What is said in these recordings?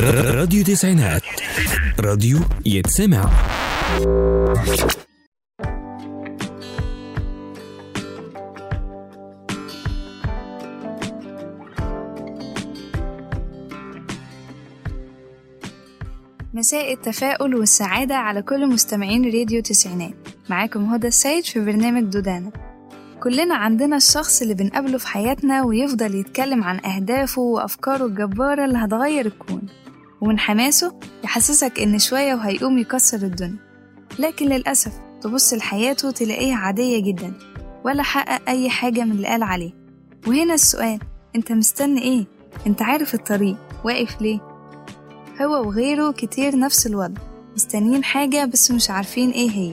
راديو تسعينات. راديو يتسمع. مساء التفاؤل والسعادة على كل مستمعين راديو تسعينات. معاكم هدى السيد في برنامج دودانا. كلنا عندنا الشخص اللي بنقابله في حياتنا ويفضل يتكلم عن أهدافه وأفكاره الجبارة اللي هتغير الكون. ومن حماسه يحسسك إن شوية وهيقوم يكسر الدنيا. لكن للأسف تبص لحياته تلاقيها عادية جدا ولا حقق أي حاجة من اللي قال عليه. وهنا السؤال أنت مستني إيه؟ أنت عارف الطريق واقف ليه؟ هو وغيره كتير نفس الوضع مستنيين حاجة بس مش عارفين إيه هي.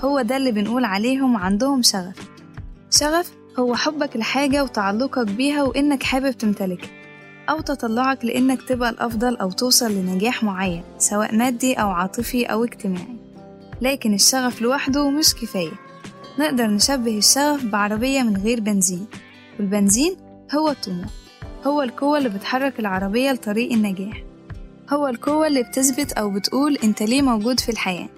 هو ده اللي بنقول عليهم عندهم شغف. شغف هو حبك لحاجة وتعلقك بيها وإنك حابب تمتلكها أو تطلعك لإنك تبقى الأفضل أو توصل لنجاح معين سواء مادي أو عاطفي أو اجتماعي. لكن الشغف لوحده مش كفاية. نقدر نشبه الشغف بعربية من غير بنزين والبنزين هو الطموح هو القوة اللي بتحرك العربية لطريق النجاح هو القوة اللي بتثبت أو بتقول أنت ليه موجود في الحياة.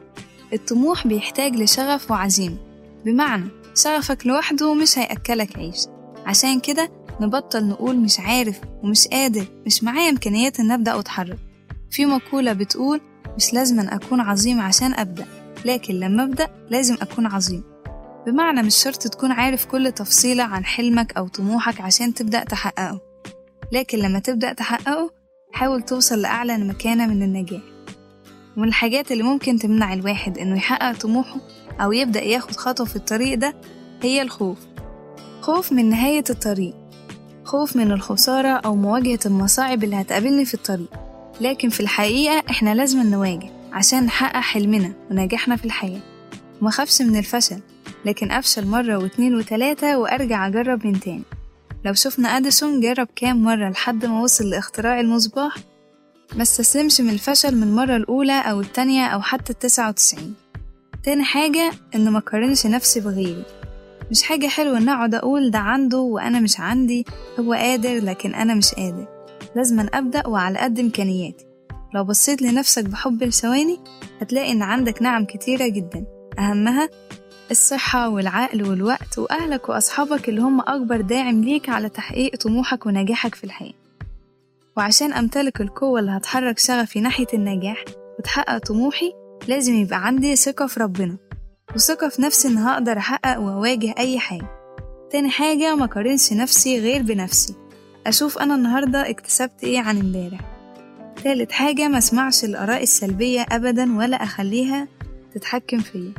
الطموح بيحتاج لشغف وعزيمة. بمعنى شغفك لوحده مش هيأكلك عيش. عشان كده نبطل نقول مش عارف ومش قادر مش معايا إمكانيات إن أبدأ وأتحرك. في مقولة بتقول مش لازم أكون عظيم عشان أبدأ لكن لما أبدأ لازم أكون عظيم. بمعنى مش شرط تكون عارف كل تفصيلة عن حلمك أو طموحك عشان تبدأ تحققه. لكن لما تبدأ تحققه حاول توصل لأعلى مكانة من النجاح. ومن الحاجات اللي ممكن تمنع الواحد إنه يحقق طموحه أو يبدأ ياخد خطوة في الطريق ده هي الخوف. خوف من نهاية الطريق. خوف من الخسارة أو مواجهة المصاعب اللي هتقابلني في الطريق. لكن في الحقيقة إحنا لازم نواجه عشان نحقق حلمنا ونجاحنا في الحياة. ومخافش من الفشل لكن أفشل مرة واتنين وتلاتة وأرجع أجرب من تاني. لو شفنا أديسون جرب كام مرة لحد ما وصل لاختراع المصباح ما استسلمش من الفشل من المرة الأولى أو التانية أو حتى التسعة وتسعين. تاني حاجة إن ما قارنش نفسي بغيري. مش حاجة حلوة إن أقعد أقول ده عنده وأنا مش عندي. هو قادر لكن أنا مش قادر. لازم أبدأ وعلى قد إمكانياتي. لو بصيت لنفسك بحب الثواني هتلاقي إن عندك نعم كتيرة جدا. أهمها الصحة والعقل والوقت وأهلك وأصحابك اللي هم أكبر داعم ليك على تحقيق طموحك ونجاحك في الحياة. وعشان أمتلك القوة اللي هتحرك شغفي ناحية النجاح وتحقق طموحي لازم يبقى عندي ثقة في ربنا. وثقة في نفسي إن هقدر أحقق وأواجه أي حاجة. تاني حاجة ما قارنش نفسي غير بنفسي. أشوف أنا النهاردة اكتسبت إيه عن إمبارح. تالت حاجة ما أسمعش الآراء السلبية أبدا ولا أخليها تتحكم فيا.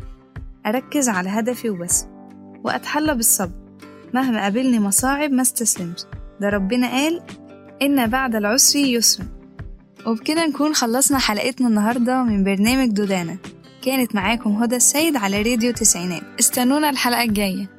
أركز على هدفي وبس. وأتحلى بالصبر. مهما قابلني مصاعب ما استسلمش. ده ربنا قال إن بعد العسر يسر. وبكده نكون خلصنا حلقتنا النهاردة من برنامج دودانا. كانت معاكم هدى السيد على راديو تسعينات. استنونا الحلقة الجاية.